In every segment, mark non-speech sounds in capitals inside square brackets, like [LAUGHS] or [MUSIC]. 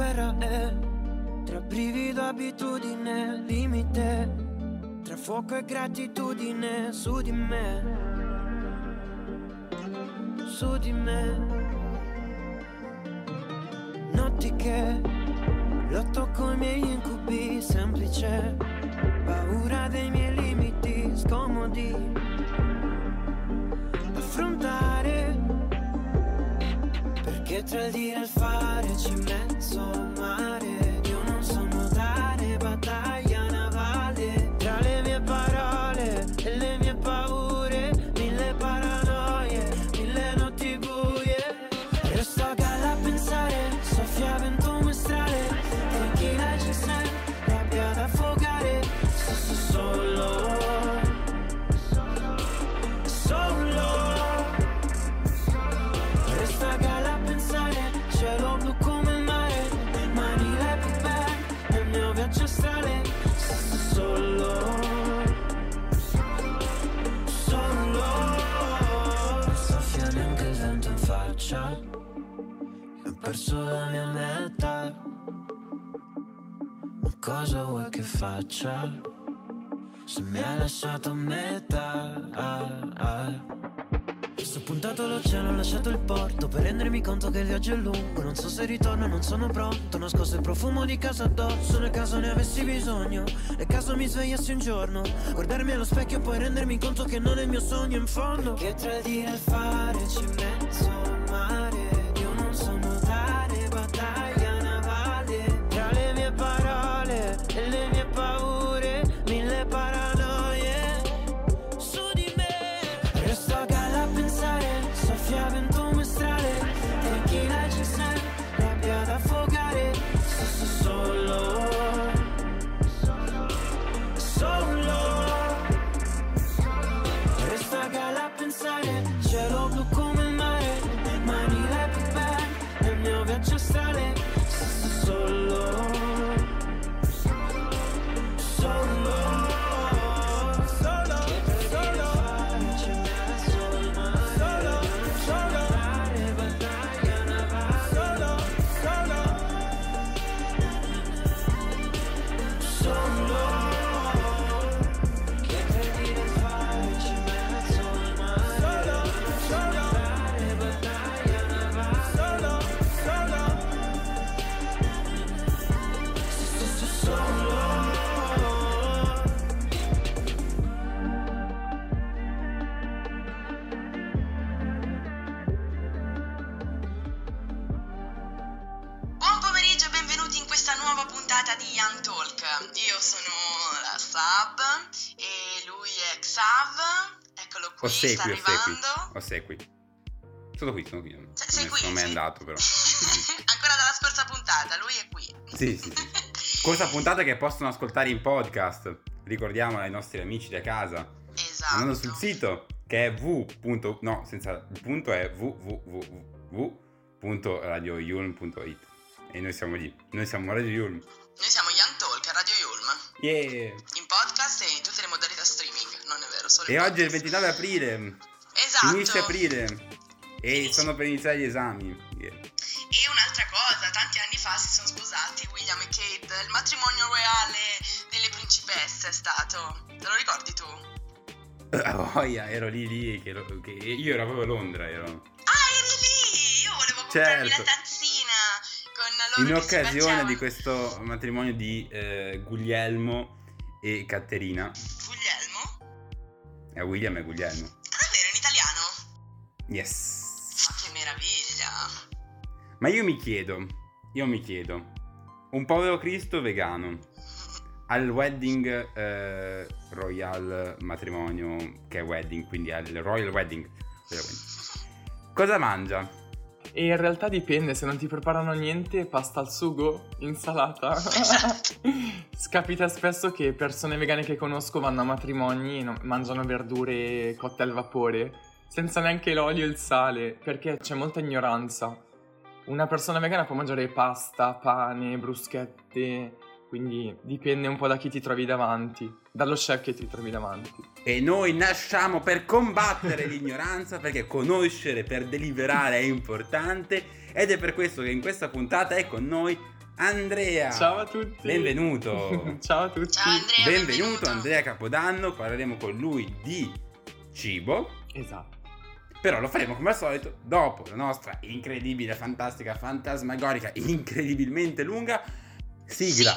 guerra è tra brivido, abitudine, limite. Tra fuoco e gratitudine su di me. Su di me. Notti che lotto con i miei incubi, semplice. Paura dei miei limiti, scomodi. Affrontare. Perché tra il dire e il fare ci mezzo ho perso la mia metà. Ma cosa vuoi che faccia? Se mi hai lasciato a metà. ah, ah. Sto puntato all'oceano, ho lasciato il porto Per rendermi conto che il viaggio è lungo Non so se ritorno, non sono pronto Nascosto il profumo di casa addosso Nel caso ne avessi bisogno Nel caso mi svegliassi un giorno Guardarmi allo specchio e poi rendermi conto che non è il mio sogno in fondo Che tra il dire e fare c'è mezzo mare Eccolo qui, sta Ossequi, ossequi, arrivando. ossequi. Sono qui, sono qui. Se- sei qui, non è sì. andato però. [LAUGHS] Ancora dalla scorsa puntata, lui è qui. Sì, sì, sì. Scorsa puntata che possono ascoltare in podcast. Ricordiamo ai nostri amici da casa. esatto. Andando sul sito che è v. No, senza il punto è www.radioyulm.it E noi siamo lì. Noi siamo Radio Yulm. Noi siamo Young Talk Radio Yulm. Yeah. In podcast e in tutte le modalità streaming. E oggi è il podcast. 29 aprile. Esatto. Finisce aprile. E Finisce. stanno per iniziare gli esami. Yeah. E un'altra cosa, tanti anni fa si sono sposati William e Kate, il matrimonio reale delle principesse è stato. Te lo ricordi tu? [LAUGHS] Ah, voglia, ero lì lì. Che, ero- che- io ero proprio a Londra. Ero. Ah, eri lì! Io volevo comprarmi Certo. la tazzina con loro In occasione di questo matrimonio di eh, Guglielmo e Caterina. È William e Guglielmo. Ah, davvero, in italiano? Yes. Ma che meraviglia! Ma io mi chiedo, io mi chiedo, un povero Cristo vegano al wedding eh, royal matrimonio che è wedding, quindi al royal wedding, cosa mangia? E in realtà dipende, se non ti preparano niente, pasta al sugo, insalata. [LAUGHS] Capita spesso che persone vegane che conosco vanno a matrimoni e mangiano verdure cotte al vapore, senza neanche l'olio e il sale, perché c'è molta ignoranza. Una persona vegana può mangiare pasta, pane, bruschette, quindi dipende un po' da chi ti trovi davanti, dallo chef che ti trovi davanti. E noi nasciamo per combattere l'ignoranza perché conoscere per deliberare è importante ed è per questo che in questa puntata è con noi Andrea. Ciao a tutti. Benvenuto. [LAUGHS] Ciao a tutti. Ciao Andrea, benvenuto, benvenuto. Andrea Capodanno. Parleremo con lui di cibo. Esatto. Però lo faremo come al solito dopo la nostra incredibile, fantastica, fantasmagorica, incredibilmente lunga sigla.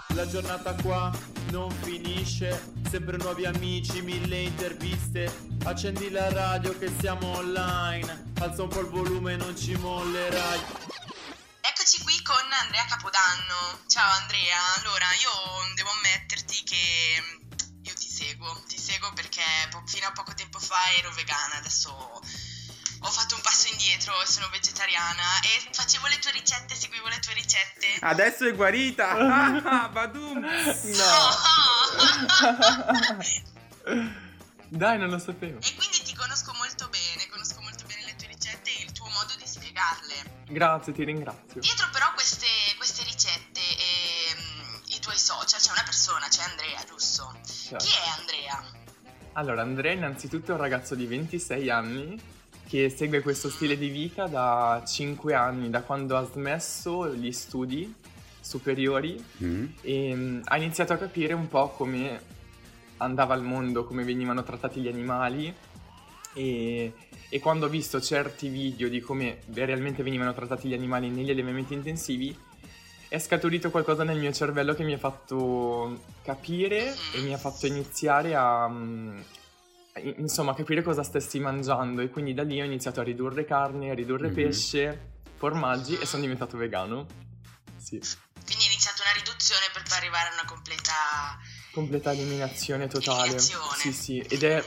La giornata qua non finisce. Sempre nuovi amici, mille interviste. Accendi la radio che siamo online. Alza un po' il volume, non ci mollerai. Eccoci qui con Andrea Capodanno. Ciao Andrea, allora io devo ammetterti che mm, io ti seguo, ti seguo perché fino a poco tempo fa ero vegana, adesso ho fatto un passo indietro e sono vegetariana e facevo le tue ricette, seguivo le tue ricette. Adesso è guarita. [LAUGHS] Ah, Badum. [LAUGHS] Dai, non lo sapevo. E quindi ti conosco molto bene, conosco molto bene le tue ricette e il tuo modo di spiegarle. Grazie, ti ringrazio. Dietro però queste, queste ricette e mm, i tuoi social c'è una persona, c'è Andrea, giusto? Certo. Chi è Andrea? Allora, Andrea innanzitutto è un ragazzo di 26 anni che segue questo stile di vita da 5 anni, da quando ha smesso gli studi superiori Mm. e mm, ha iniziato a capire un po' come andava il mondo, come venivano trattati gli animali e, e quando ho visto certi video di come realmente venivano trattati gli animali negli allevamenti intensivi è scaturito qualcosa nel mio cervello che mi ha fatto capire e mi ha fatto iniziare a mm, insomma capire cosa stessi mangiando e quindi da lì ho iniziato a ridurre carne, a ridurre Mhm. pesce, formaggi e sono diventato vegano. Sì. Quindi è iniziata una riduzione per poi arrivare a una completa... Completa eliminazione totale. Eliminazione. Sì, sì, ed è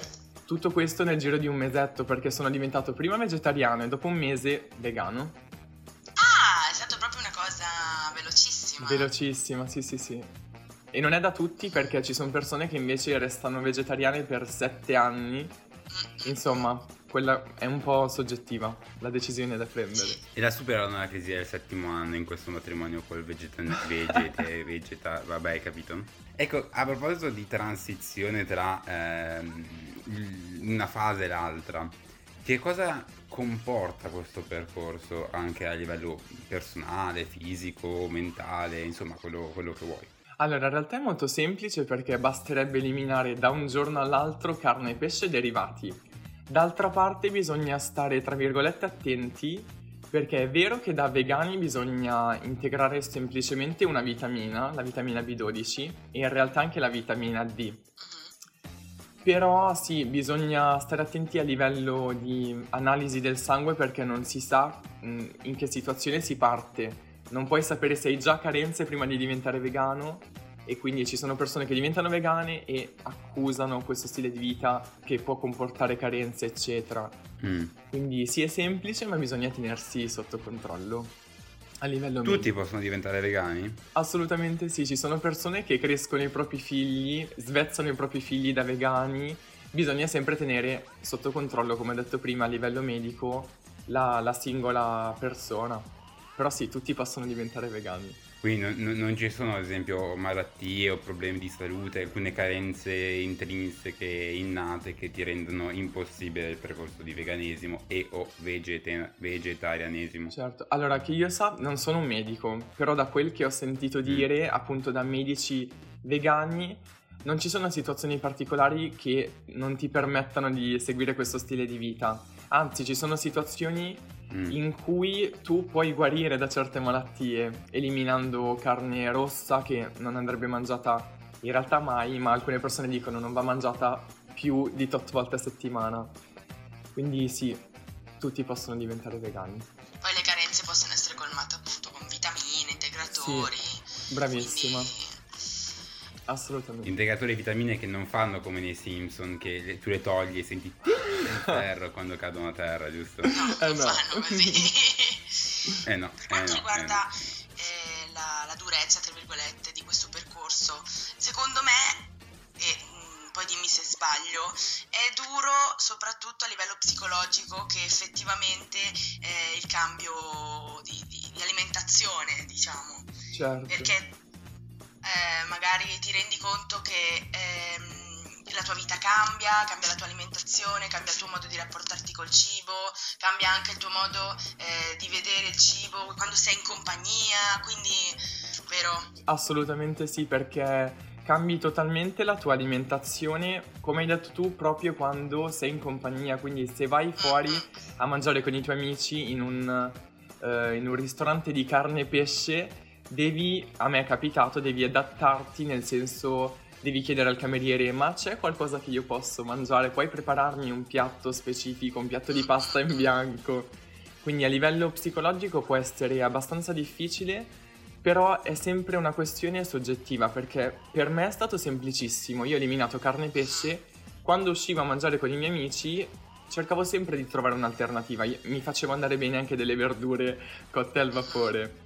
tutto questo nel giro di un mesetto perché sono diventato prima vegetariano e dopo un mese vegano. Ah, è stata proprio una cosa velocissima. Velocissima, sì, sì, sì. E non è da tutti perché ci sono persone che invece restano vegetariane per sette anni. Mm, Insomma, quella è un po' soggettiva, la decisione da prendere. E la superano la crisi del settimo anno in questo matrimonio col vegeta, vegeta, [LAUGHS] vegeta vabbè, hai capito? Ecco, a proposito di transizione tra ehm, una fase e l'altra, che cosa comporta questo percorso anche a livello personale, fisico, mentale, insomma, quello, quello che vuoi? Allora, in realtà è molto semplice perché basterebbe eliminare da un giorno all'altro carne, pesce e derivati. D'altra parte bisogna stare, tra virgolette, attenti perché è vero che da vegani bisogna integrare semplicemente una vitamina, la vitamina B12, e in realtà anche la vitamina D. Però sì, bisogna stare attenti a livello di analisi del sangue perché non si sa mh, in che situazione si parte. Non puoi sapere se hai già carenze prima di diventare vegano e quindi ci sono persone che diventano vegane e accusano questo stile di vita che può comportare carenze, eccetera. Mm. Quindi sì, è semplice, ma bisogna tenersi sotto controllo. A livello Tutti medico. possono diventare vegani? Assolutamente sì, ci sono persone che crescono i propri figli, svezzano i propri figli da vegani, bisogna sempre tenere sotto controllo, come ho detto prima, a livello medico la, la singola persona. Però sì, tutti possono diventare vegani. Quindi non, non- ci sono ad esempio malattie o problemi di salute, alcune carenze intrinseche innate che ti rendono impossibile il percorso di veganesimo e o vegete- vegetarianesimo. Certo, allora che io sa, non sono un medico, però da quel che ho sentito dire, appunto da medici vegani, non ci sono situazioni particolari che non ti permettano di seguire questo stile di vita. Anzi, ci sono situazioni Mm. in cui tu puoi guarire da certe malattie eliminando carne rossa che non andrebbe mangiata in realtà mai, ma alcune persone dicono non va mangiata più di tot volte a settimana. Quindi sì, tutti possono diventare vegani. Poi le carenze possono essere colmate appunto con vitamine, integratori. Bravissima, Quindi assolutamente. Integratori e vitamine che non fanno come nei Simpson, che le- tu le togli e senti [LAUGHS] ferro quando cadono a terra, giusto? no, Eh, non no. fanno così. Eh no, Per eh quanto no, riguarda eh, la, la durezza, tra virgolette, di questo percorso, secondo me, e è duro soprattutto a livello psicologico che effettivamente eh, il cambio di, di- di alimentazione, diciamo, Certo. perché eh, magari ti rendi conto che ehm, la tua vita cambia, cambia la tua alimentazione, cambia il tuo modo di rapportarti col cibo, cambia anche il tuo modo eh, di vedere il cibo quando sei in compagnia, quindi vero? Assolutamente sì, perché cambi totalmente la tua alimentazione, come hai detto tu, proprio quando sei in compagnia. Quindi se vai fuori a mangiare con i tuoi amici in un, eh, in un ristorante di carne e pesce, devi, a me è capitato, devi adattarti, nel senso devi chiedere al cameriere ma c'è qualcosa che io posso mangiare? Puoi prepararmi un piatto specifico, un piatto di pasta in bianco? Quindi a livello psicologico può essere abbastanza difficile, però è sempre una questione soggettiva perché per me è stato semplicissimo. Io ho eliminato carne e pesce, quando uscivo a mangiare con i miei amici cercavo sempre di trovare un'alternativa. Mi facevo andare bene anche delle verdure cotte al vapore.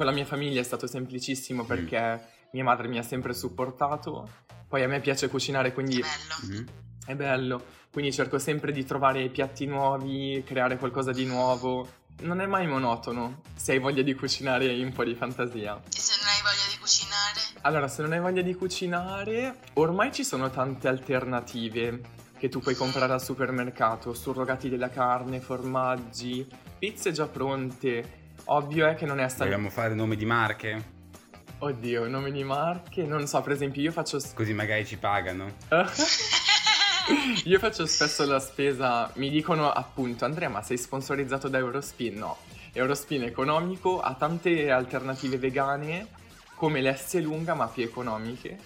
Con la mia famiglia è stato semplicissimo perché mia madre mi ha sempre supportato. Poi a me piace cucinare, quindi Bello. Mhm. è bello. Quindi cerco sempre di trovare piatti nuovi, creare qualcosa di nuovo. Non è mai monotono se hai voglia di cucinare hai un po' di fantasia. E se non hai voglia di cucinare? Allora, se non hai voglia di cucinare, ormai ci sono tante alternative che tu puoi comprare al supermercato, surrogati della carne, formaggi, pizze già pronte. Ovvio è che non è sta... Vogliamo fare nome di marche? Oddio, nomi di marche, non so, per esempio io faccio... Così magari ci pagano. [LAUGHS] Io faccio spesso la spesa, mi dicono appunto Andrea ma sei sponsorizzato da Eurospin? No, Eurospin economico, ha tante alternative vegane come l'S lunga ma più economiche.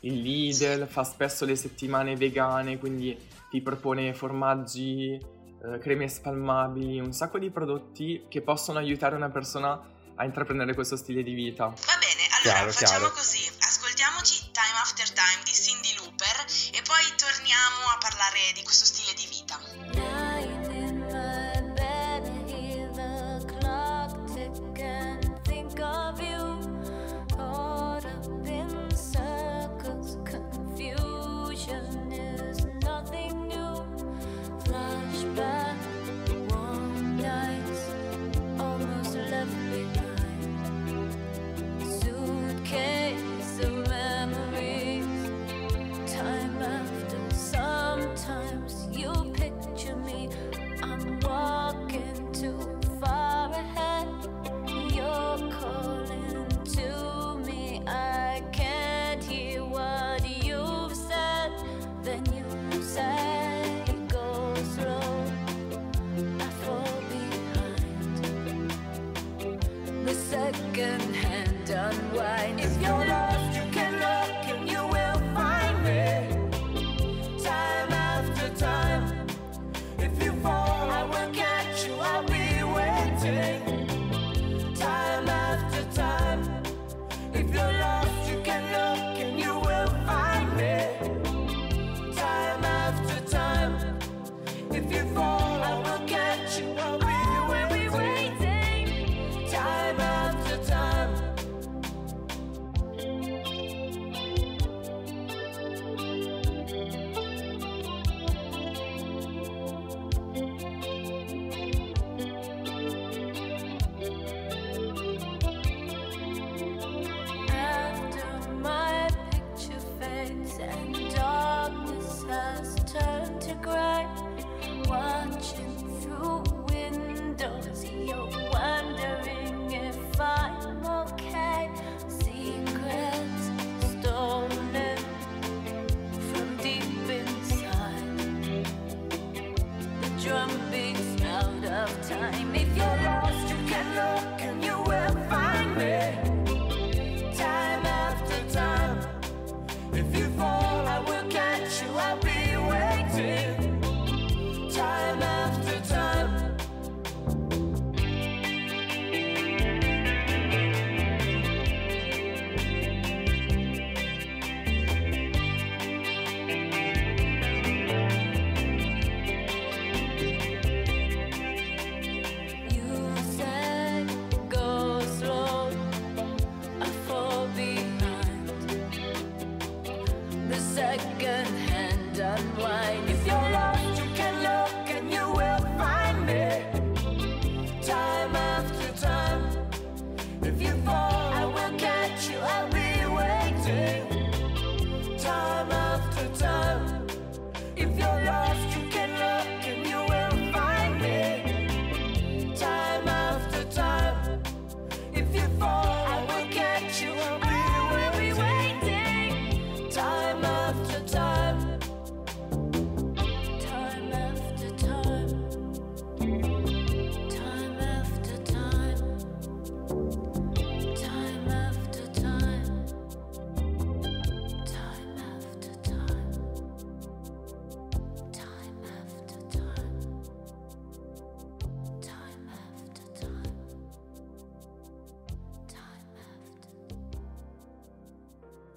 Il Lidl fa spesso le settimane vegane, quindi ti propone formaggi, eh, creme spalmabili, un sacco di prodotti che possono aiutare una persona a intraprendere questo stile di vita. Va bene, allora Chiaro, facciamo chiaro. così. Ascoltiamoci Time After Time di Cindy Looper e poi torniamo a parlare di questo stile di vita. Of you. Caught up in that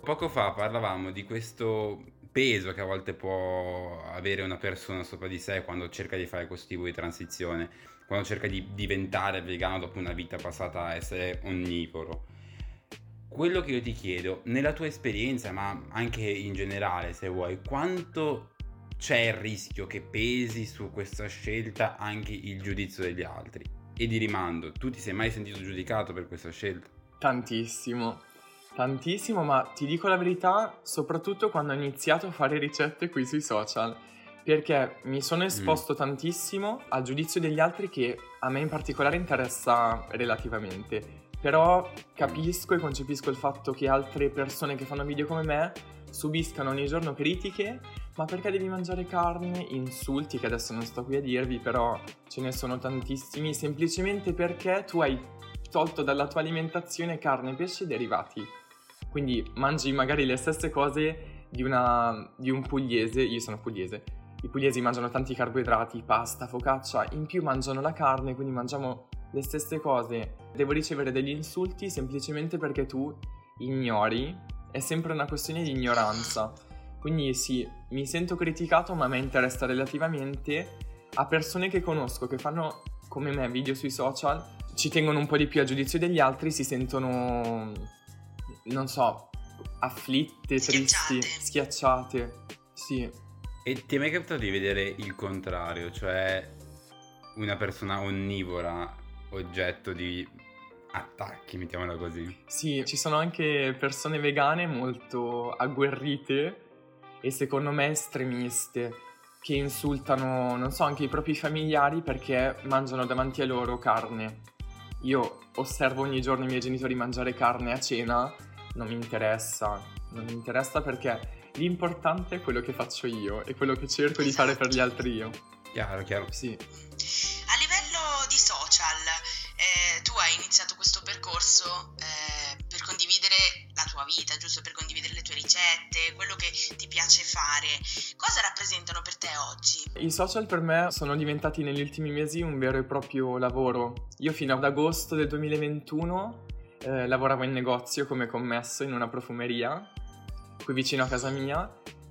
Poco fa parlavamo di questo peso che a volte può avere una persona sopra di sé quando cerca di fare questo tipo di transizione, quando cerca di diventare vegano dopo una vita passata a essere onnivoro. Quello che io ti chiedo, nella tua esperienza, ma anche in generale, se vuoi, quanto c'è il rischio che pesi su questa scelta anche il giudizio degli altri? E di rimando, tu ti sei mai sentito giudicato per questa scelta? Tantissimo, tantissimo, ma ti dico la verità, soprattutto quando ho iniziato a fare ricette qui sui social, perché mi sono esposto tantissimo al giudizio degli altri che a me in particolare interessa relativamente. Però capisco e concepisco il fatto che altre persone che fanno video come me subiscano ogni giorno critiche, ma perché devi mangiare carne, insulti che adesso non sto qui a dirvi, però ce ne sono tantissimi, semplicemente perché tu hai tolto dalla tua alimentazione carne, pesce e derivati. Quindi mangi magari le stesse cose di, una, di un pugliese, io sono pugliese, i pugliesi mangiano tanti carboidrati, pasta, focaccia, in più mangiano la carne, quindi mangiamo le stesse cose. Devo ricevere degli insulti semplicemente perché tu ignori, è sempre una questione di ignoranza. Quindi sì, mi sento criticato, ma a me interessa relativamente a persone che conosco che fanno come me video sui social, ci tengono un po' di più al giudizio degli altri, si sentono, non so, afflitte, tristi, Schiacciate. schiacciate. Sì, E ti è mai capitato di vedere il contrario, cioè una persona onnivora oggetto di attacchi, mettiamola così? Sì, ci sono anche persone vegane molto agguerrite e secondo me estremiste che insultano, non so, anche i propri familiari perché mangiano davanti a loro carne. Io osservo ogni giorno i miei genitori mangiare carne a cena, non mi interessa, non mi interessa perché l'importante è quello che faccio io e quello che cerco di fare per gli altri io. Chiaro, chiaro. Sì. A livello di social, eh, tu hai iniziato questo percorso eh, per condividere la tua vita, giusto? Per condividere le tue ricette, quello che ti piace fare. Cosa rappresentano per te oggi? I social per me sono diventati negli ultimi mesi un vero e proprio lavoro. Io fino ad agosto del 2021 eh, lavoravo in negozio come commesso in una profumeria qui vicino a casa mia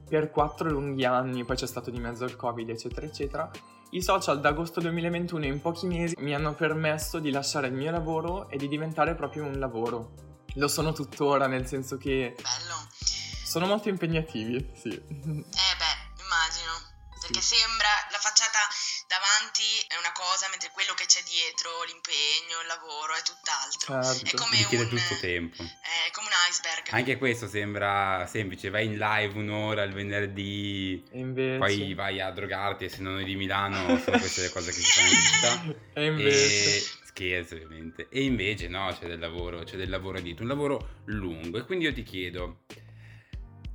per quattro lunghi anni, poi c'è stato di mezzo il covid eccetera eccetera. I social da agosto 2021 in pochi mesi mi hanno permesso di lasciare il mio lavoro e di diventare proprio un lavoro. Lo sono tuttora, nel senso che Bello. sono molto impegnativi, sì. Eh beh, immagino. Perché Sì. sembra la facciata davanti è una cosa, mentre quello che c'è dietro, l'impegno, il lavoro, è tutt'altro. Certo. È come Richiede un, tutto tempo. È come un iceberg. Anche questo sembra semplice, vai in live un'ora il venerdì, E invece... poi vai a drogarti e se non eri di Milano sono queste le cose che si fanno in città. [LAUGHS] E invece... E scherzo ovviamente. E invece no, c'è del lavoro, c'è del lavoro dietro, un lavoro lungo. E quindi io ti chiedo,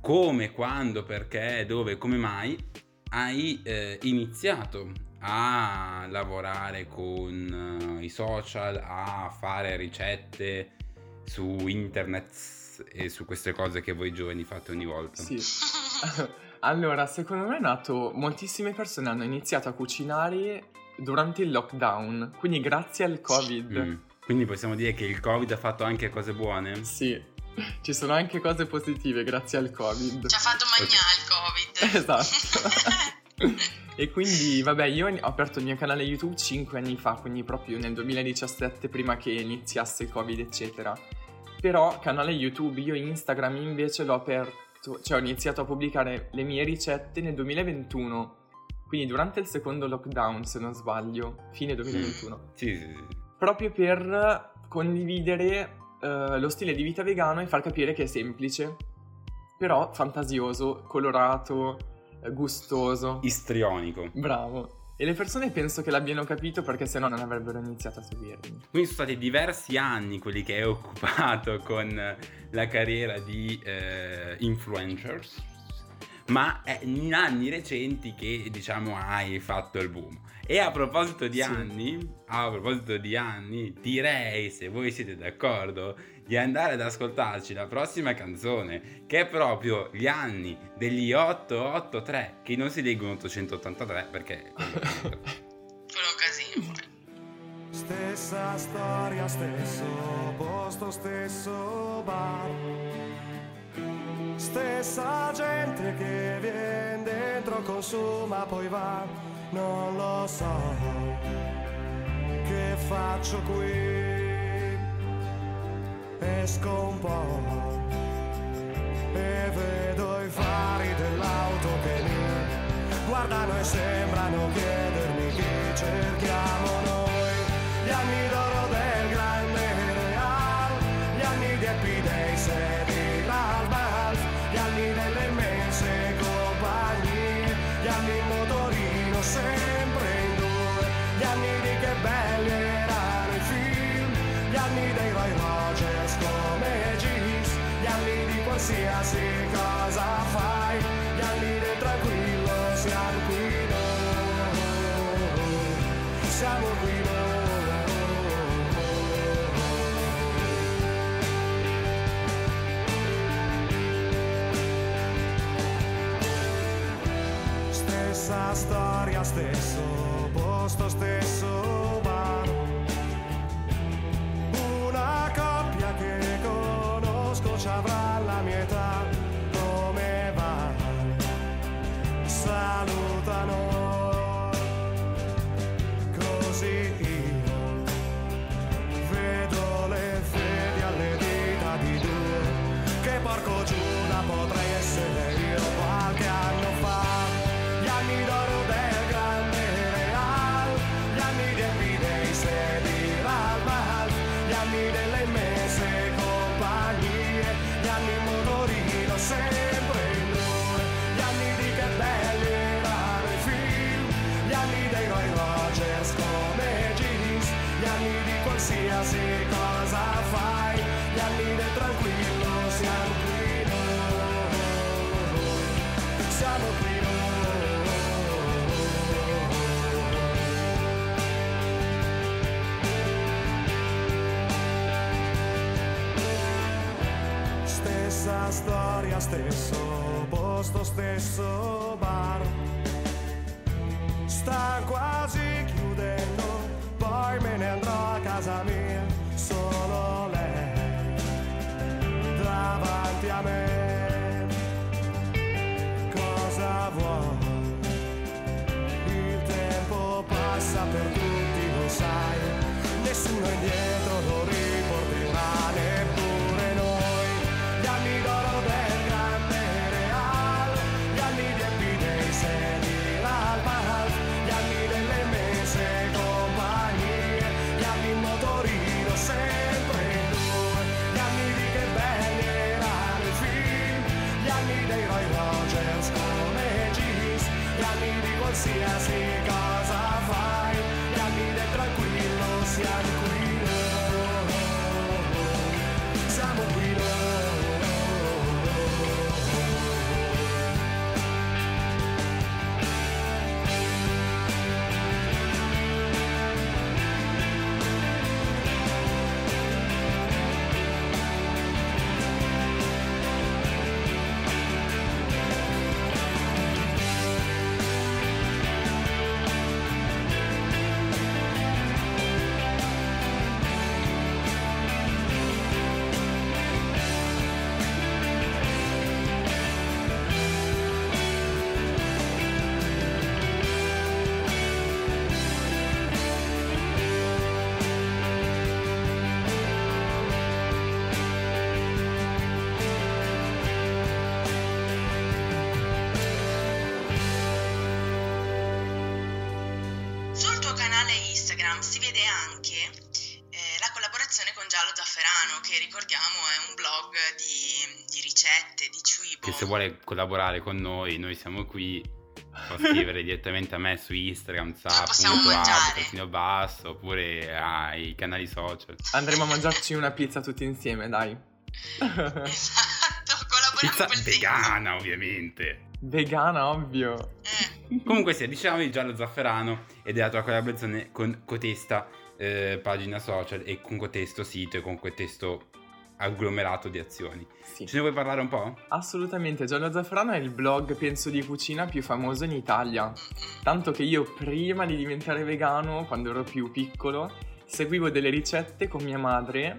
come, quando, perché, dove, come mai hai eh, iniziato a lavorare con eh, i social, a fare ricette su internet e su queste cose che voi giovani fate ogni volta? Sì. [LAUGHS] Allora, secondo me è nato, moltissime persone hanno iniziato a cucinare durante il lockdown, quindi grazie al Covid. Mm. Quindi possiamo dire che il Covid ha fatto anche cose buone? Sì, [LAUGHS] ci sono anche cose positive grazie al Covid. Ci ha fatto mangiare il Covid. [LAUGHS] Esatto. E quindi, vabbè, io ho aperto il mio canale YouTube 5 anni fa, quindi proprio nel 2017, prima che iniziasse il Covid, eccetera. Però canale YouTube, io Instagram invece l'ho aperto cioè ho iniziato a pubblicare le mie ricette nel 2021, quindi durante il secondo lockdown, se non sbaglio, fine 2021, Sì, sì, sì. proprio per condividere eh, lo stile di vita vegano e far capire che è semplice, però fantasioso, colorato, gustoso. Istrionico. Bravo. E le persone penso che l'abbiano capito perché sennò non avrebbero iniziato a seguirmi. Quindi sono stati diversi anni quelli che hai occupato con la carriera di eh, influencers, ma è in anni recenti che diciamo hai fatto il boom. E a proposito di Sì. anni, a proposito di anni, direi se voi siete d'accordo di andare ad ascoltarci la prossima canzone, che è proprio gli anni degli 883, che non si leggono 883 perché Quello [LAUGHS] casino. poi. Stessa storia, stesso posto, stesso bar. Stessa gente che viene dentro, consuma, poi va. Non lo so che faccio qui. Esco un po' e vedo i fari dell'auto che mi guardano e sembrano chiedermi chi cerchiamo noi. Gli anni d'oro qualsiasi cosa fai, gli anni tranquillo siamo qui noi, siamo qui noi. Stessa storia, stesso posto, stesso qualsiasi cosa fai, gli anni del tranquillo siamo qui noi, siamo qui noi. Stessa storia, stesso posto, stesso bar. Instagram si vede anche eh, la collaborazione con Giallo Zafferano, che ricordiamo è un blog di, di ricette, di cibo. Che se vuole collaborare con noi, noi siamo qui. Può [LAUGHS] scrivere direttamente a me su Instagram, sa.a basso, oppure ai canali social. Andremo a mangiarci una pizza tutti insieme, dai. Esatto, [LAUGHS] collaboriamo Pizza vegana, ovviamente. Vegana, ovvio. Eh, Comunque sì, diciamo di Giallo Zafferano ed è la tua collaborazione con cotesta eh, pagina social e con cotesto sito e con questo agglomerato di azioni. Sì. Ce ne vuoi parlare un po'? Assolutamente, Giallo Zafferano è il blog, penso, di cucina più famoso in Italia. Tanto che io prima di diventare vegano, quando ero più piccolo, seguivo delle ricette con mia madre,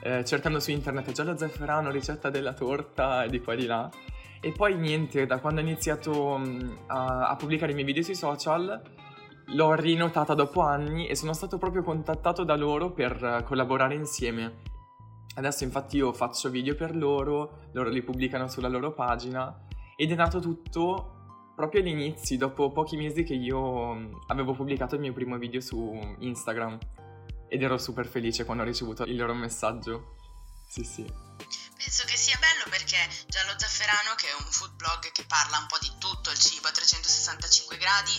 eh, cercando su internet Giallo Zafferano, ricetta della torta e di qua e di là. E poi niente, da quando ho iniziato mh, a, a pubblicare i miei video sui social, l'ho rinotata dopo anni e sono stato proprio contattato da loro per eh, collaborare insieme. Adesso infatti io faccio video per loro, loro li pubblicano sulla loro pagina ed è nato tutto proprio agli inizi, dopo pochi mesi che io mh, avevo pubblicato il mio primo video su Instagram ed ero super felice quando ho ricevuto il loro messaggio. Sì, sì. Penso che sia bello perché Giallo Zafferano, che è un food blog che parla un po' di tutto il cibo a 365 gradi,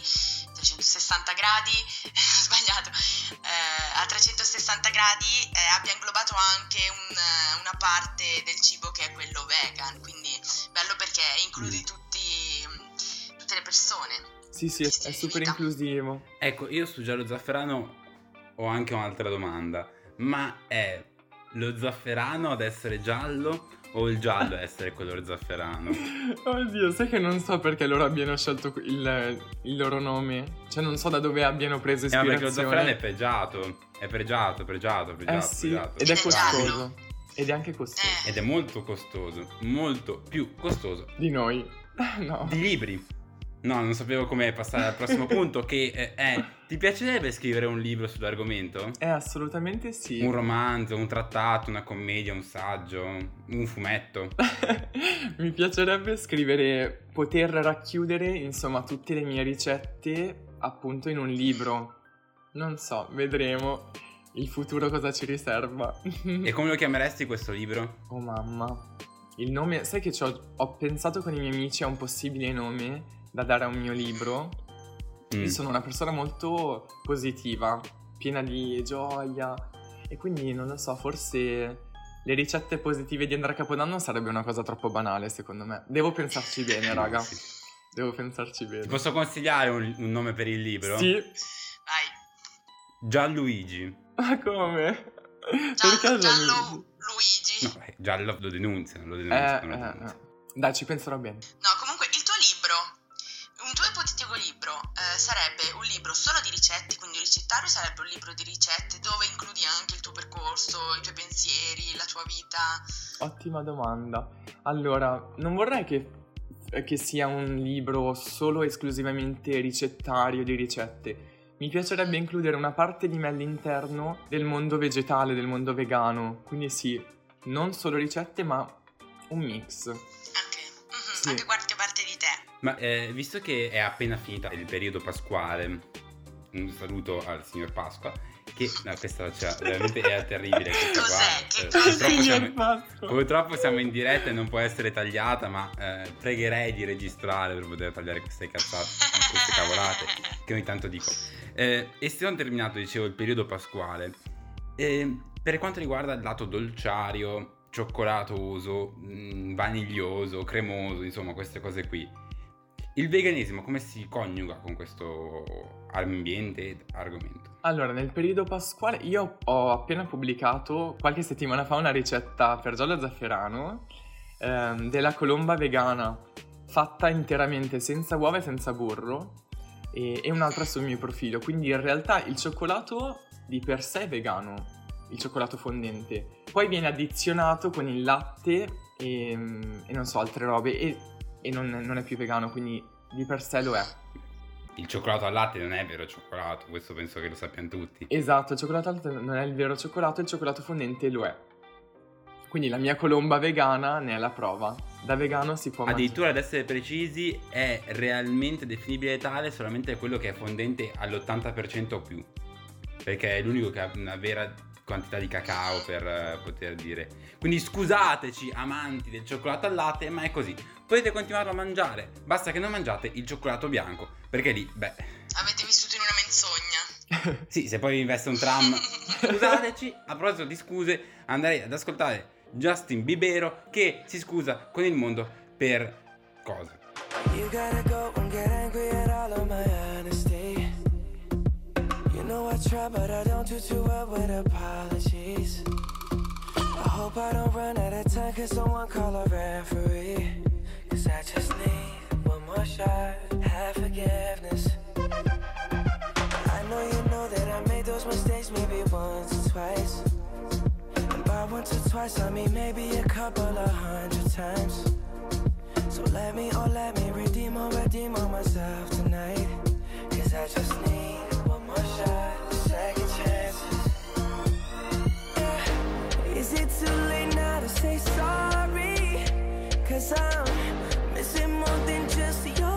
360 gradi, [LAUGHS] ho sbagliato, eh, a 360 gradi eh, abbia inglobato anche un, eh, una parte del cibo che è quello vegan, quindi bello perché includi tutti, mm, tutte le persone. Sì, sì, è, è super inclusivo. Ecco, io su Giallo Zafferano ho anche un'altra domanda. Ma è lo zafferano ad essere giallo o il giallo ad essere color zafferano? [LAUGHS] Oddio, sai che non so perché loro abbiano scelto il, il loro nome. Cioè, non so da dove abbiano preso Eh, ma perché lo zafferano ispirazione. è pregiato. È pregiato, pregiato, pregiato, Eh sì, pregiato. ed è costoso. Ed è anche costoso. Eh, Ed è molto costoso, molto più costoso Di noi. [LAUGHS] No. di libri. No, non sapevo come passare al prossimo [LAUGHS] punto che eh, è, ti piacerebbe scrivere un libro sull'argomento? Eh, assolutamente sì. Un romanzo, un trattato, una commedia, un saggio, un fumetto. [LAUGHS] Mi piacerebbe scrivere, poter racchiudere, insomma, tutte le mie ricette appunto in un libro. Non so, vedremo il futuro cosa ci riserva. E come lo [LAUGHS] chiameresti questo libro? Oh mamma. Il nome, sai che c'ho- ho pensato con i miei amici a un possibile nome da dare a un mio libro. Mm. Io sono una persona molto positiva, piena di gioia e quindi non lo so, forse le ricette positive di Andrea Capodanno sarebbe una cosa troppo banale secondo me. Devo pensarci bene, raga. Devo pensarci bene. Ti posso consigliare un, un nome per il libro? Sì, vai. Gianluigi. ma come? Giallo, Perché giallo Gianluigi? Luigi. No, eh, giallo lo denunziano, lo Eh, denunziano. lo eh, denunziano. eh. Dai, ci penserò bene. No, comunque sarebbe un libro solo di ricette, quindi un ricettario sarebbe un libro di ricette dove includi anche il tuo percorso, i tuoi pensieri, la tua vita. Ottima domanda. Allora, non vorrei che, che sia un libro solo esclusivamente ricettario di ricette. Mi piacerebbe includere una parte di me all'interno del mondo vegetale, del mondo vegano. Quindi sì, non solo ricette, ma un mix. Anche, mhm, Sì. anche qualche parte di te. Ma eh, visto che è appena finita il periodo pasquale, un saluto al signor Pasqua, che no, questa cioè, veramente è terribile [LAUGHS] questa qua. Eh, purtroppo, siamo, purtroppo siamo in diretta e non può essere tagliata, ma eh, pregherei di registrare per poter tagliare queste cazzate, queste cavolate che ogni tanto dico. Eh, essendo terminato, dicevo, il periodo pasquale, eh, per quanto riguarda il lato dolciario, cioccolatoso, mh, vaniglioso, cremoso, insomma queste cose qui, il veganesimo come si coniuga con questo ambiente ed argomento? Allora, nel periodo pasquale io ho appena pubblicato qualche settimana fa una ricetta per giallo zafferano ehm, della colomba vegana fatta interamente senza uova e senza burro e, e un'altra sul mio profilo. Quindi in realtà il cioccolato di per sé è vegano, il cioccolato fondente. Poi viene addizionato con il latte e, e non so, altre robe e, e non, non è più vegano, quindi di per sé lo è. Il cioccolato al latte non è vero cioccolato, questo penso che lo sappiano tutti. Esatto, il cioccolato al latte non è il vero cioccolato, il cioccolato fondente lo è. Quindi la mia colomba vegana ne è la prova. Da vegano si può mangiare. Addirittura ad essere precisi è realmente definibile tale solamente quello che è fondente all'80% o più. Perché è l'unico che ha una vera quantità di cacao per eh, poter dire. Quindi scusateci amanti del cioccolato al latte, ma è così. Potete continuarlo a mangiare, basta che non mangiate il cioccolato bianco, perché lì, beh, Avete vissuto in una menzogna. [LAUGHS] sì, se poi vi investe un tram, [LAUGHS] scusateci, a proposito di scuse, andrei ad ascoltare Justin Bibero che si scusa con il mondo per cosa? You gotta go and get angry at all of my honesty. You know I try, but I don't do too well with apologies. I hope I don't run out of time, cause someone call a referee. Cause I just need one more shot, have forgiveness. I know you know that I made those mistakes maybe once or twice. And by once or twice, I mean maybe a couple of hundred times. So let me, oh let me redeem or redeem on myself tonight Cause I just need one more shot, second chances. Is it too late now to say sorry? Cause I'm missing more than just your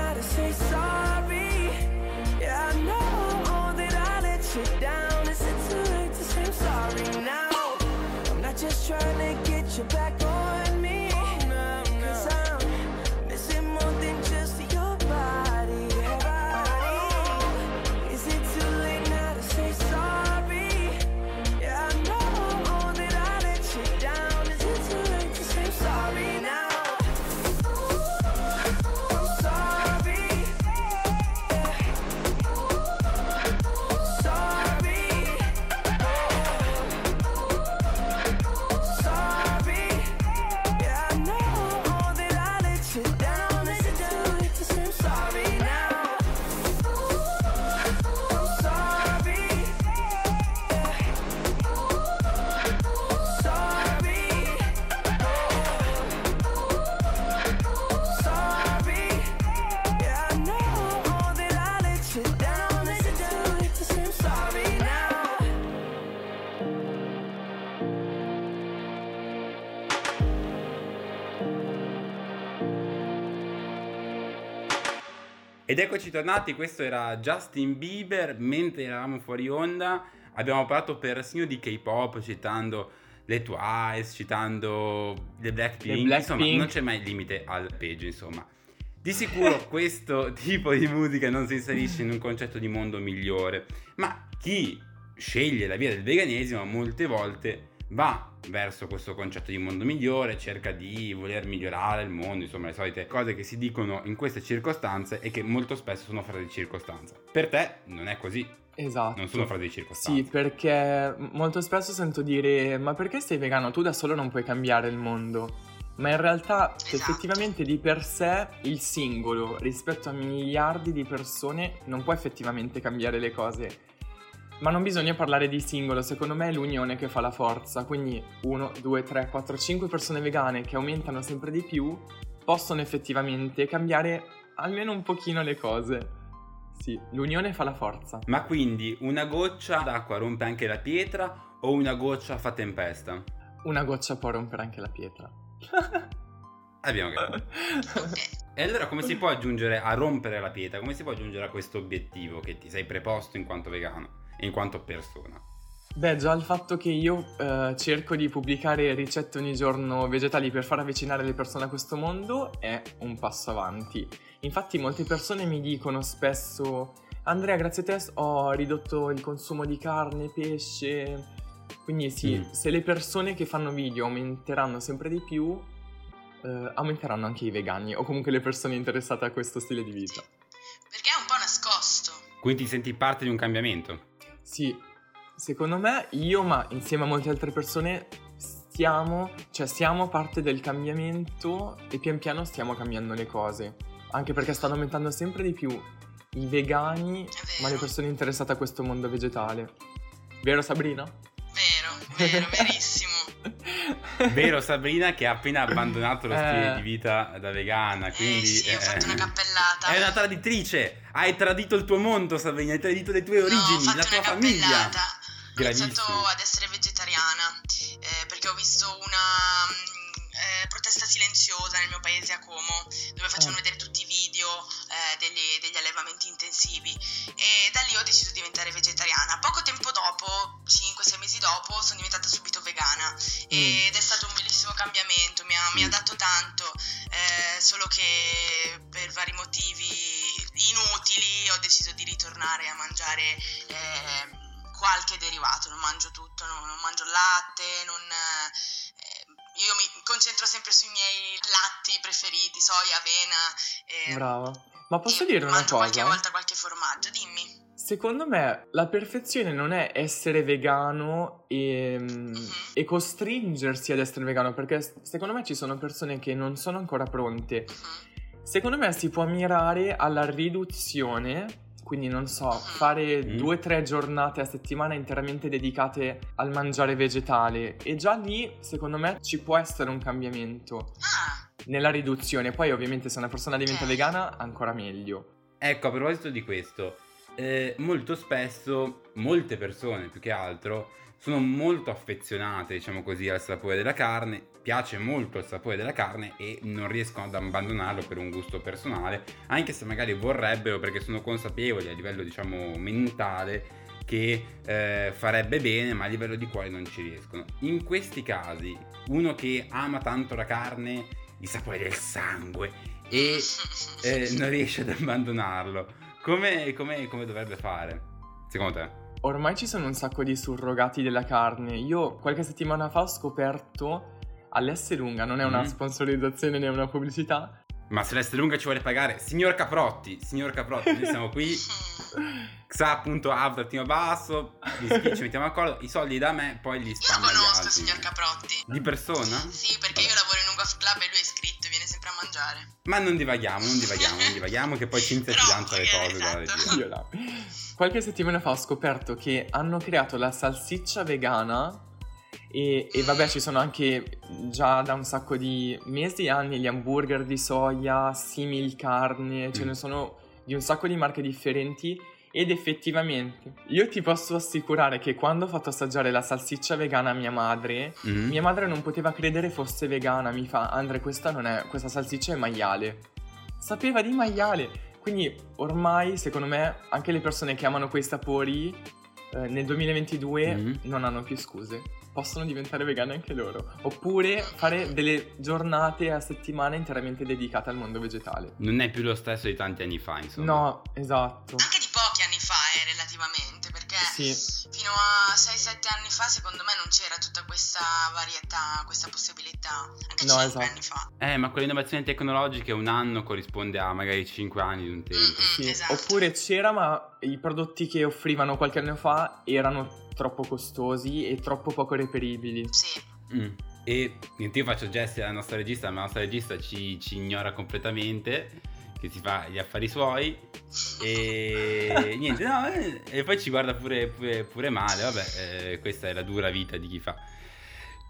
say sorry? Yeah, I know that I let you down. Is it too late to say I'm sorry now? I'm not just trying to get you back on Ed eccoci tornati, questo era Justin Bieber, mentre eravamo fuori onda abbiamo parlato persino di K-pop citando le Twice, citando le Blackpink, Le Blackpink. insomma non c'è mai limite al peggio insomma. Di sicuro [LAUGHS] questo tipo di musica non si inserisce in un concetto di mondo migliore, ma chi sceglie la via del veganesimo molte volte va verso questo concetto di mondo migliore, cerca di voler migliorare il mondo, insomma le solite cose che si dicono in queste circostanze e che molto spesso sono frasi di circostanza. Per te non è così, Esatto. non sono frasi di circostanza. Sì, perché molto spesso sento dire: Ma perché sei vegano? Tu da solo non puoi cambiare il mondo. Ma in realtà, Esatto. effettivamente, di per sé, il singolo rispetto a miliardi di persone non può effettivamente cambiare le cose. Ma non bisogna parlare di singolo, secondo me è l'unione che fa la forza. Quindi 1, 2, 3, 4, 5 persone vegane che aumentano sempre di più possono effettivamente cambiare almeno un pochino le cose. Sì, l'unione fa la forza. Ma quindi una goccia d'acqua rompe anche la pietra o una goccia fa tempesta? Una goccia può rompere anche la pietra. [LAUGHS] Abbiamo capito. [LAUGHS] E allora come si può aggiungere a rompere la pietra? Come si può aggiungere a questo obiettivo che ti sei preposto in quanto vegano in quanto persona? Beh, già il fatto che io eh, cerco di pubblicare ricette ogni giorno vegetali per far avvicinare le persone a questo mondo è un passo avanti. Infatti molte persone mi dicono spesso Andrea, grazie a te ho ridotto il consumo di carne, pesce. Quindi sì, Mm. se le persone che fanno video aumenteranno sempre di più, eh, aumenteranno anche i vegani o comunque le persone interessate a questo stile di vita. Perché è un po' nascosto. Quindi ti senti parte di un cambiamento? Sì, secondo me io, ma insieme a molte altre persone, stiamo, cioè siamo parte del cambiamento e pian piano stiamo cambiando le cose. Anche perché stanno aumentando sempre di più i vegani, ma le persone interessate a questo mondo vegetale. Vero Sabrina? Vero, vero, verissimo. Vero Sabrina che ha appena abbandonato lo stile Eh. di vita da vegana, quindi... eh sì, ho eh, fatto una cappellata. È una traditrice! Hai tradito il tuo mondo Sabrina, hai tradito le tue No, origini, fatto la tua una famiglia! cappellata. Ho iniziato ad essere vegetariana eh, perché ho visto una mm, protesta silenziosa nel mio paese a Como dove facevano Ah. vedere tutti i video eh, degli, degli allevamenti intensivi e da lì ho deciso di diventare vegetariana. Poco tempo dopo, 5-6 mesi dopo, sono diventata subito vegana ed è stato un bellissimo cambiamento, mi ha, mi ha Mm. dato tanto, eh, solo che per vari motivi inutili ho deciso di ritornare a mangiare eh, qualche derivato, non mangio tutto, non, non mangio latte, non, io mi concentro sempre sui miei latti preferiti, soia, avena. eh, Brava. Ma posso e dire una mangio qualche cosa? volta qualche formaggio, dimmi. Secondo me la perfezione non è essere vegano e, Mhm. e costringersi ad essere vegano, perché secondo me ci sono persone che non sono ancora pronte. Mhm. Secondo me si può mirare alla riduzione, quindi non so, fare Mm. due o tre giornate a settimana interamente dedicate al mangiare vegetale e già lì secondo me ci può essere un cambiamento Ah, nella riduzione. Poi ovviamente se una persona diventa Ok. vegana ancora meglio. Ecco, a proposito di questo, eh, molto spesso molte persone, più che altro, sono molto affezionate, diciamo così, al sapore della carne, piace molto il sapore della carne e non riescono ad abbandonarlo per un gusto personale, anche se magari vorrebbero perché sono consapevoli a livello, diciamo, mentale che eh, farebbe bene, ma a livello di cuore non ci riescono. In questi casi, uno che ama tanto la carne, il sapore del sangue e [LAUGHS] eh, non riesce ad abbandonarlo. Come, come- come dovrebbe fare? Secondo te? Ormai ci sono un sacco di surrogati della carne. Io qualche settimana fa ho scoperto all'S lunga, non è una Mhm. sponsorizzazione né una pubblicità. Ma se l'essere lunga ci vuole pagare, signor Caprotti, signor Caprotti, noi siamo qui, [LAUGHS] xa.av trattino basso, gli iscritti ci mettiamo d'accordo, i soldi da me, poi li Io lo spammo conosco, altri. signor Caprotti. Di persona? Sì, perché io lavoro in un golf club e lui è iscritto e viene sempre a mangiare. Ma non divaghiamo, non divaghiamo, non divaghiamo, che poi Cinzia ci [LAUGHS] lancia le cose esatto. Io là. Qualche settimana fa ho scoperto che hanno creato la salsiccia vegana e, e vabbè ci sono anche già da un sacco di mesi e anni gli hamburger di soia, simil carne, ce Mm. ne sono di un sacco di marche differenti ed effettivamente io ti posso assicurare che quando ho fatto assaggiare la salsiccia vegana a mia madre, Mhm. mia madre non poteva credere fosse vegana, mi fa Andre questa non è, questa salsiccia è maiale. Sapeva di maiale. Quindi ormai, secondo me, anche le persone che amano quei sapori eh, nel 2022 Mhm. non hanno più scuse. Possono diventare vegane anche loro. Oppure fare delle giornate a settimana interamente dedicate al mondo vegetale. Non è più lo stesso di tanti anni fa, insomma. No, esatto. Anche di pochi anni fa, eh, relativamente, Sì. fino a 6-7 anni fa, secondo me, non c'era tutta questa varietà, questa possibilità. Anche No, 5 esatto. anni fa. Eh, ma con le innovazioni tecnologiche un anno corrisponde a magari 5 anni di un tempo. Mm-mm, Sì, esatto. Oppure c'era, ma i prodotti che offrivano qualche anno fa erano troppo costosi e troppo poco reperibili. Sì. Mm. E niente, io faccio gesti alla nostra regista, ma la nostra regista ci, ci ignora completamente, che si fa gli affari suoi. E niente, no, eh, e poi ci guarda pure, pure- pure male. Vabbè, eh, questa è la dura vita di chi fa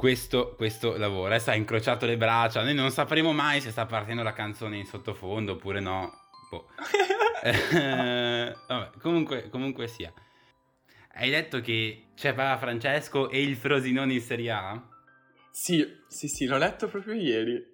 questo, questo lavoro. Adesso ha incrociato le braccia. Noi non sapremo mai se sta partendo la canzone in sottofondo oppure no. Boh. [LAUGHS] Eh, vabbè, comunque, comunque sia. Hai detto che c'è Papa Francesco e il Frosinone in Serie A? Sì, sì, sì, l'ho letto proprio ieri.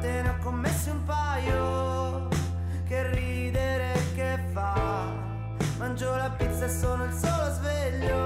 te ne ho commessi un paio Che ridere che fa? Mangio la pizza e sono il solo sveglio.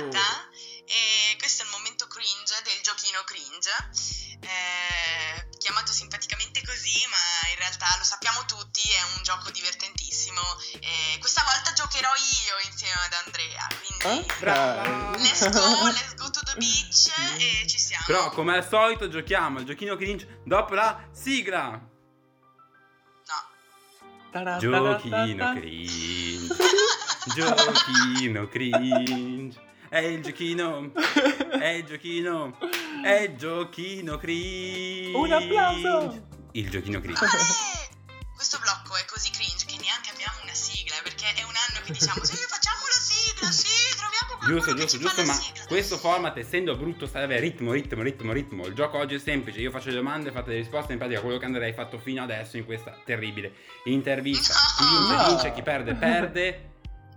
Puntata. E questo è il momento cringe del giochino cringe, eh, chiamato simpaticamente così, ma in realtà lo sappiamo tutti, è un gioco divertentissimo. E questa volta giocherò io insieme ad Andrea, quindi Brava. let's go, [LAUGHS] let's go to the beach e ci siamo. Però, come al solito, giochiamo al giochino cringe dopo la sigla. No, [LAUGHS] Giochino cringe. Giochino cringe. È il giochino. È il giochino. È il giochino cringe. Un applauso! Il giochino cringe. Olè! Questo blocco è così cringe che neanche abbiamo una sigla, perché è un anno che diciamo sì, facciamo la sigla, sì, troviamo qualcuno Giusto, che giusto, giusto, ma sigla. questo format essendo brutto serve ritmo, ritmo, ritmo, ritmo. Il gioco oggi è semplice, io faccio le domande, fate le risposte, in pratica quello che Andrea hai fatto fino adesso in questa terribile intervista. Chi vince No. vince, chi perde [LAUGHS] perde.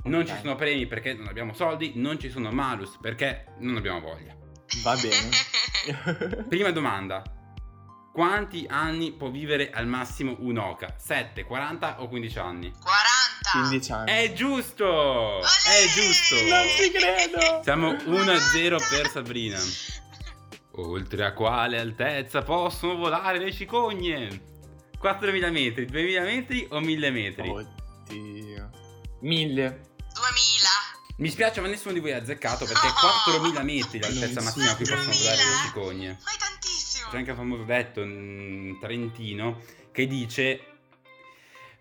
Non Ok. ci sono premi perché non abbiamo soldi, non ci sono malus perché non abbiamo voglia. Va bene. [LAUGHS] Prima domanda. Quanti anni può vivere al massimo un'oca? 7, 40 o 15 anni? 40! 15 anni. È giusto! Olè! È giusto! Non ci credo! Siamo 1-0 per Sabrina. Oltre a quale altezza possono volare le cicogne? 4.000 metri, 2.000 metri o 1.000 metri? Oddio. 1000. 2000! Mi spiace ma nessuno di voi ha azzeccato perché è 4.000 metri l'altezza massima a cui possono 4.000? volare le cicogne. Ma è tantissimo! C'è anche un famoso detto in trentino che dice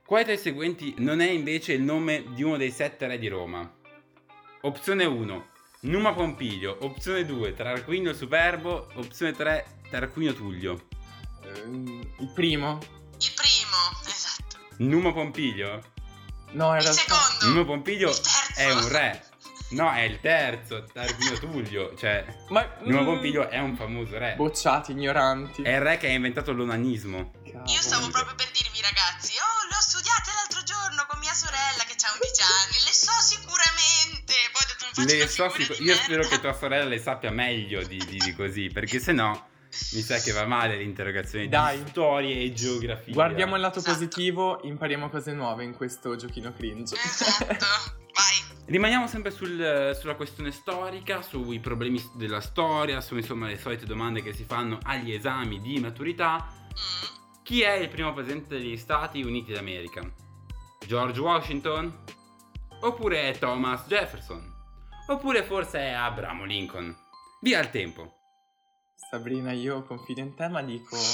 Quale tra i seguenti non è invece il nome di uno dei sette re di Roma? Opzione 1 Numa Pompilio Opzione 2 Tarquinio il Superbo Opzione 3 Tarquinio Tullio Ehm, Il primo? Il primo, esatto. Numa Pompilio? No, in Il secondo! Il terzo. è un re No, è il terzo Tarquinio Tullio Cioè Ma Numa mm, Pompilio è un famoso re Bocciati, ignoranti. È il re che ha inventato l'onanismo Io stavo proprio per dirvi ragazzi, oh, le ho studiate l'altro giorno con mia sorella che ha 11 anni, le so sicuramente. Poi ho detto non faccio Le so figura sicu- di io spero merda. che tua sorella le sappia meglio di, di- di così, perché se no mi sa che va male l'interrogazione Dai. di storia e geografia. Guardiamo il lato Esatto. positivo, impariamo cose nuove in questo giochino cringe. Esatto, vai. Rimaniamo sempre sul- sulla questione storica, sui problemi della storia, su insomma le solite domande che si fanno agli esami di maturità. Mm. Chi è il primo presidente degli Stati Uniti d'America? George Washington? Oppure è Thomas Jefferson? Oppure forse è Abramo Lincoln? Via il tempo. Sabrina, io confido in te, ma dico [LAUGHS]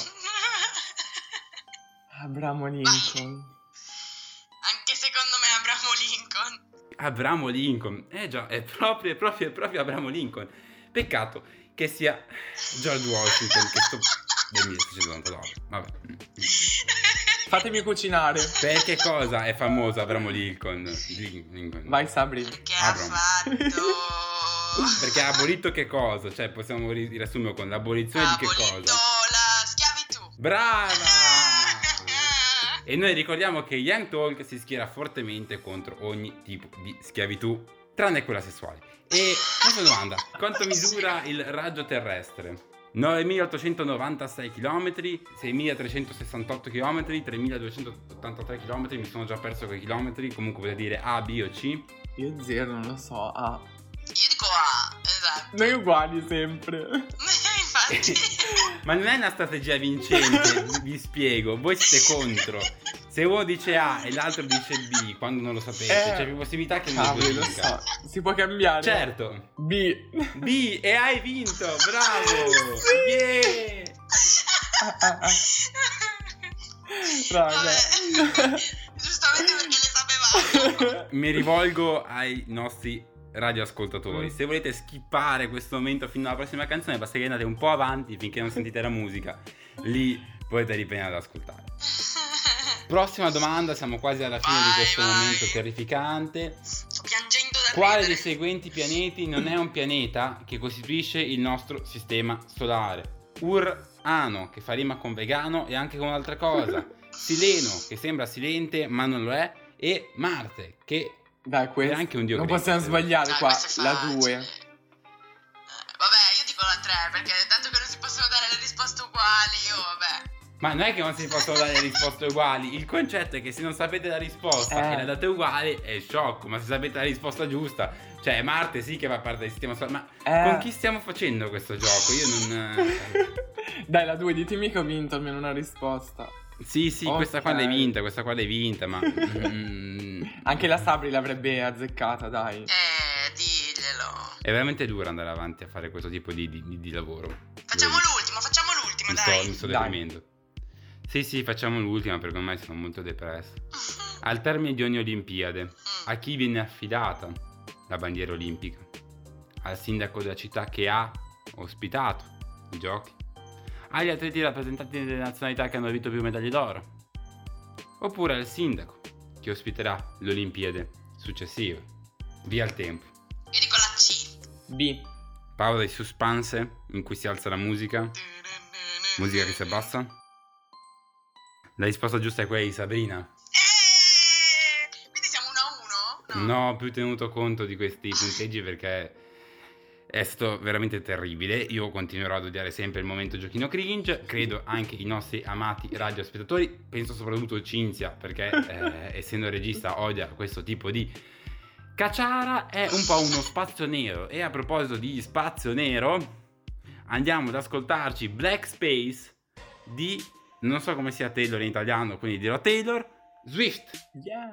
Abramo Lincoln. Anche secondo me Abramo Lincoln. Abramo Lincoln. Eh già, è proprio, è proprio, è proprio Abramo Lincoln. Peccato che sia George Washington, che sto... [LAUGHS] del 1699. Vabbè. Fatemi cucinare. Per che cosa è famoso Abramo Lincoln? Lin- Lincoln. Vai Sabri. Che ha Abram. fatto... Perché ha abolito che cosa? Cioè, possiamo ri- riassumere con l'abolizione ha di che abolito cosa? la schiavitù. Brava! [LAUGHS] E noi ricordiamo che Young Talk si schiera fortemente contro ogni tipo di schiavitù, tranne quella sessuale. E questa domanda, quanto misura [LAUGHS] il raggio terrestre? 9.896 km, 6.368 km, 3.283 km, mi sono già perso quei chilometri, comunque potete dire A, B o C. Io zero, non lo so. Ah. Io dico A, esatto. Noi uguali sempre. [LAUGHS] Infatti. [LAUGHS] Ma non è una strategia vincente, [LAUGHS] vi spiego, voi siete contro. Se uno dice A e l'altro dice B quando non lo sapete, Eh, c'è più possibilità che non lo dica. so. Si può cambiare. Certo. B. B e hai vinto, bravo! Yeah! Ah, ah, ah. Raga. Vabbè. Giustamente perché le sapevamo. Mi rivolgo ai nostri radioascoltatori. Mm. Se volete skippare questo momento fino alla prossima canzone, basta che andate un po' avanti finché non sentite la musica. Lì potete riprendere ad ascoltare. [LAUGHS] Prossima domanda, siamo quasi alla fine di Vai, questo vai. momento terrificante. Sto piangendo da Quale dei ridere. seguenti pianeti non è un pianeta che costituisce il nostro sistema solare? Urano, che fa rima con vegano e anche con un'altra cosa. [LAUGHS] Sileno, che sembra silente ma non lo è. E Marte, che Dai, questo. È anche un dio Non possiamo sbagliare Dai, qua. La facile. 2. Eh, Vabbè, io dico la 3 perché dato che non si possono dare le risposte uguali, io vabbè. Ma non è che non si possono dare risposte uguali. Il concetto è che se non sapete la risposta Eh. e la date uguale è sciocco. Ma se sapete la risposta giusta, cioè Marte sì che fa parte del sistema solare. Ma Eh. con chi stiamo facendo questo gioco? Io non. [LAUGHS] Dai, la 2, ditemi che ho vinto almeno una risposta. Sì, sì, Ok. questa qua l'hai vinta, questa qua l'hai vinta, ma. mm, [LAUGHS] Anche la Sabri l'avrebbe azzeccata, dai. Eh, diglielo. è veramente duro andare avanti a fare questo tipo di, di- di lavoro. Facciamo dico. l'ultimo, facciamo l'ultimo, Mi sto, dai. mi sto Dai. deprimendo. Sì, sì, facciamo l'ultima perché ormai sono molto depresso. [LAUGHS] Al termine di ogni Olimpiade, a chi viene affidata la bandiera olimpica? Al sindaco della città che ha ospitato i giochi? Agli atleti rappresentanti delle nazionalità che hanno vinto più medaglie d'oro? Oppure al sindaco che ospiterà le Olimpiadi successive? Via il tempo. Io dico la C. B. Pausa di suspense in cui si alza la musica. Musica che si abbassa. La risposta giusta è quella di Sabrina. Eh, quindi siamo 1 a 1? Non ho più tenuto conto di questi punteggi perché è stato veramente terribile. Io continuerò ad odiare sempre il momento giochino cringe. Credo anche i nostri amati radiospettatori. Penso soprattutto Cinzia perché [LAUGHS] eh, essendo regista odia questo tipo di cacciara. È un po' uno spazio nero. E a proposito di spazio nero, andiamo ad ascoltarci Black Space di... Non so come sia Taylor in italiano, quindi dirò Taylor. Swift. Yeah.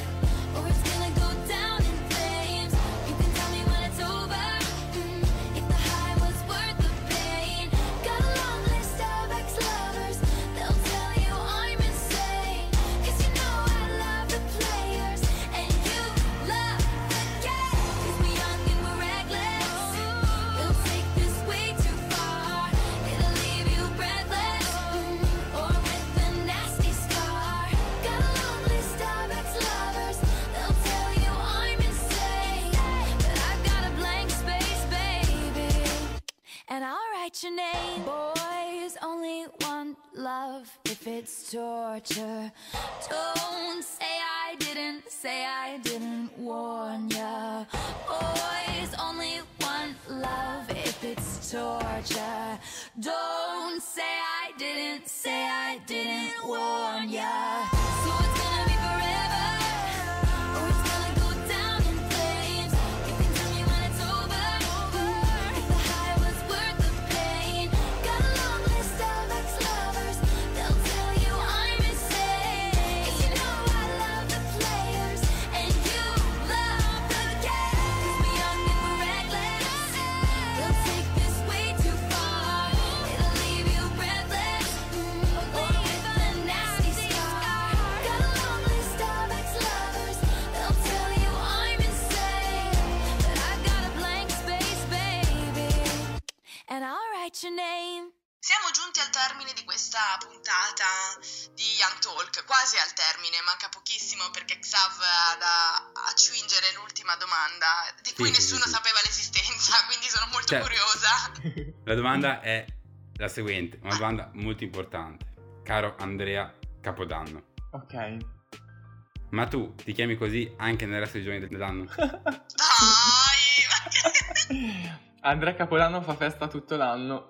torture. Quasi al termine, manca pochissimo perché Xav ha da accingere l'ultima domanda di cui Sì, nessuno sì, sì. sapeva l'esistenza, [LAUGHS] quindi sono molto Cioè- curiosa. [LAUGHS] La domanda è la seguente, una domanda molto importante. Caro Andrea Capodanno, Ok. ma tu ti chiami così anche nel resto dei giorni dell'anno? [LAUGHS] Dai! Andrea Capodanno fa festa tutto l'anno.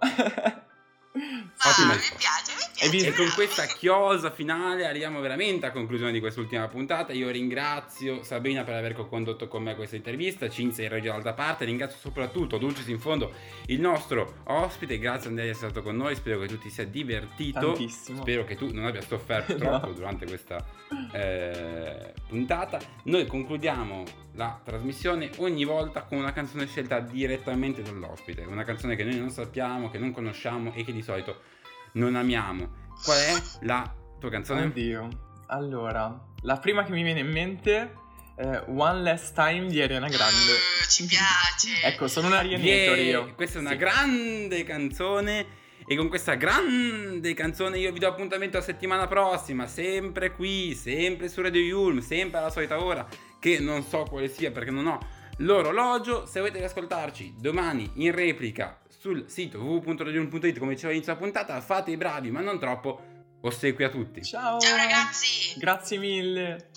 Ah, mi piace, Hai visto? E con bravo. questa chiosa finale arriviamo veramente a conclusione di quest'ultima puntata. Io ringrazio Sabrina per aver condotto con me questa intervista, Cinzia in regia dall'altra parte, ringrazio soprattutto Dulcis in fondo, il nostro ospite. Grazie Andrea di essere stato con noi, spero che tu ti sia divertito. Tantissimo. Spero che tu non abbia sofferto [LAUGHS] No. troppo durante questa eh, puntata. Noi concludiamo la trasmissione ogni volta con una canzone scelta direttamente dall'ospite, una canzone che noi non sappiamo, che non conosciamo e che di solito non amiamo. Qual è la tua canzone? Oddio. Allora, la prima che mi viene in mente è One Last Time di Ariana Grande. Uh, ci piace. Ecco, sono una alienator Yeah, io. Questa è una Sì. grande canzone. E con questa grande canzone io vi do appuntamento la settimana prossima, sempre qui, sempre su Radio Yulm, sempre alla solita ora, che non so quale sia perché non ho l'orologio. Se volete riascoltarci domani in replica sul sito www.radiolum.it come dicevo all'inizio della puntata, fate i bravi ma non troppo. Ossequi a tutti. Ciao. Ciao ragazzi! Grazie mille.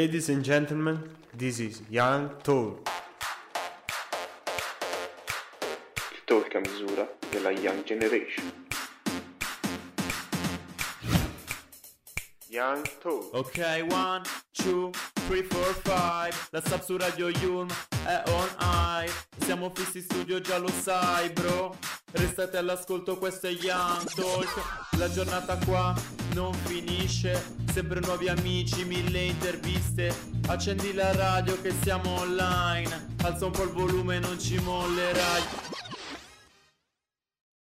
Ladies and gentlemen, this is Young Talk. Il talk a misura della Young Generation. Young Talk. Ok, one, two, three, four, five. La sub su Radio Yulm è on air. Siamo fissi studio, già lo sai, bro. Restate all'ascolto, questo è Young Talk. La giornata qua non finisce. Sempre nuovi amici, mille interviste. Accendi la radio che siamo online. Alza un po' il volume, non ci mollerai.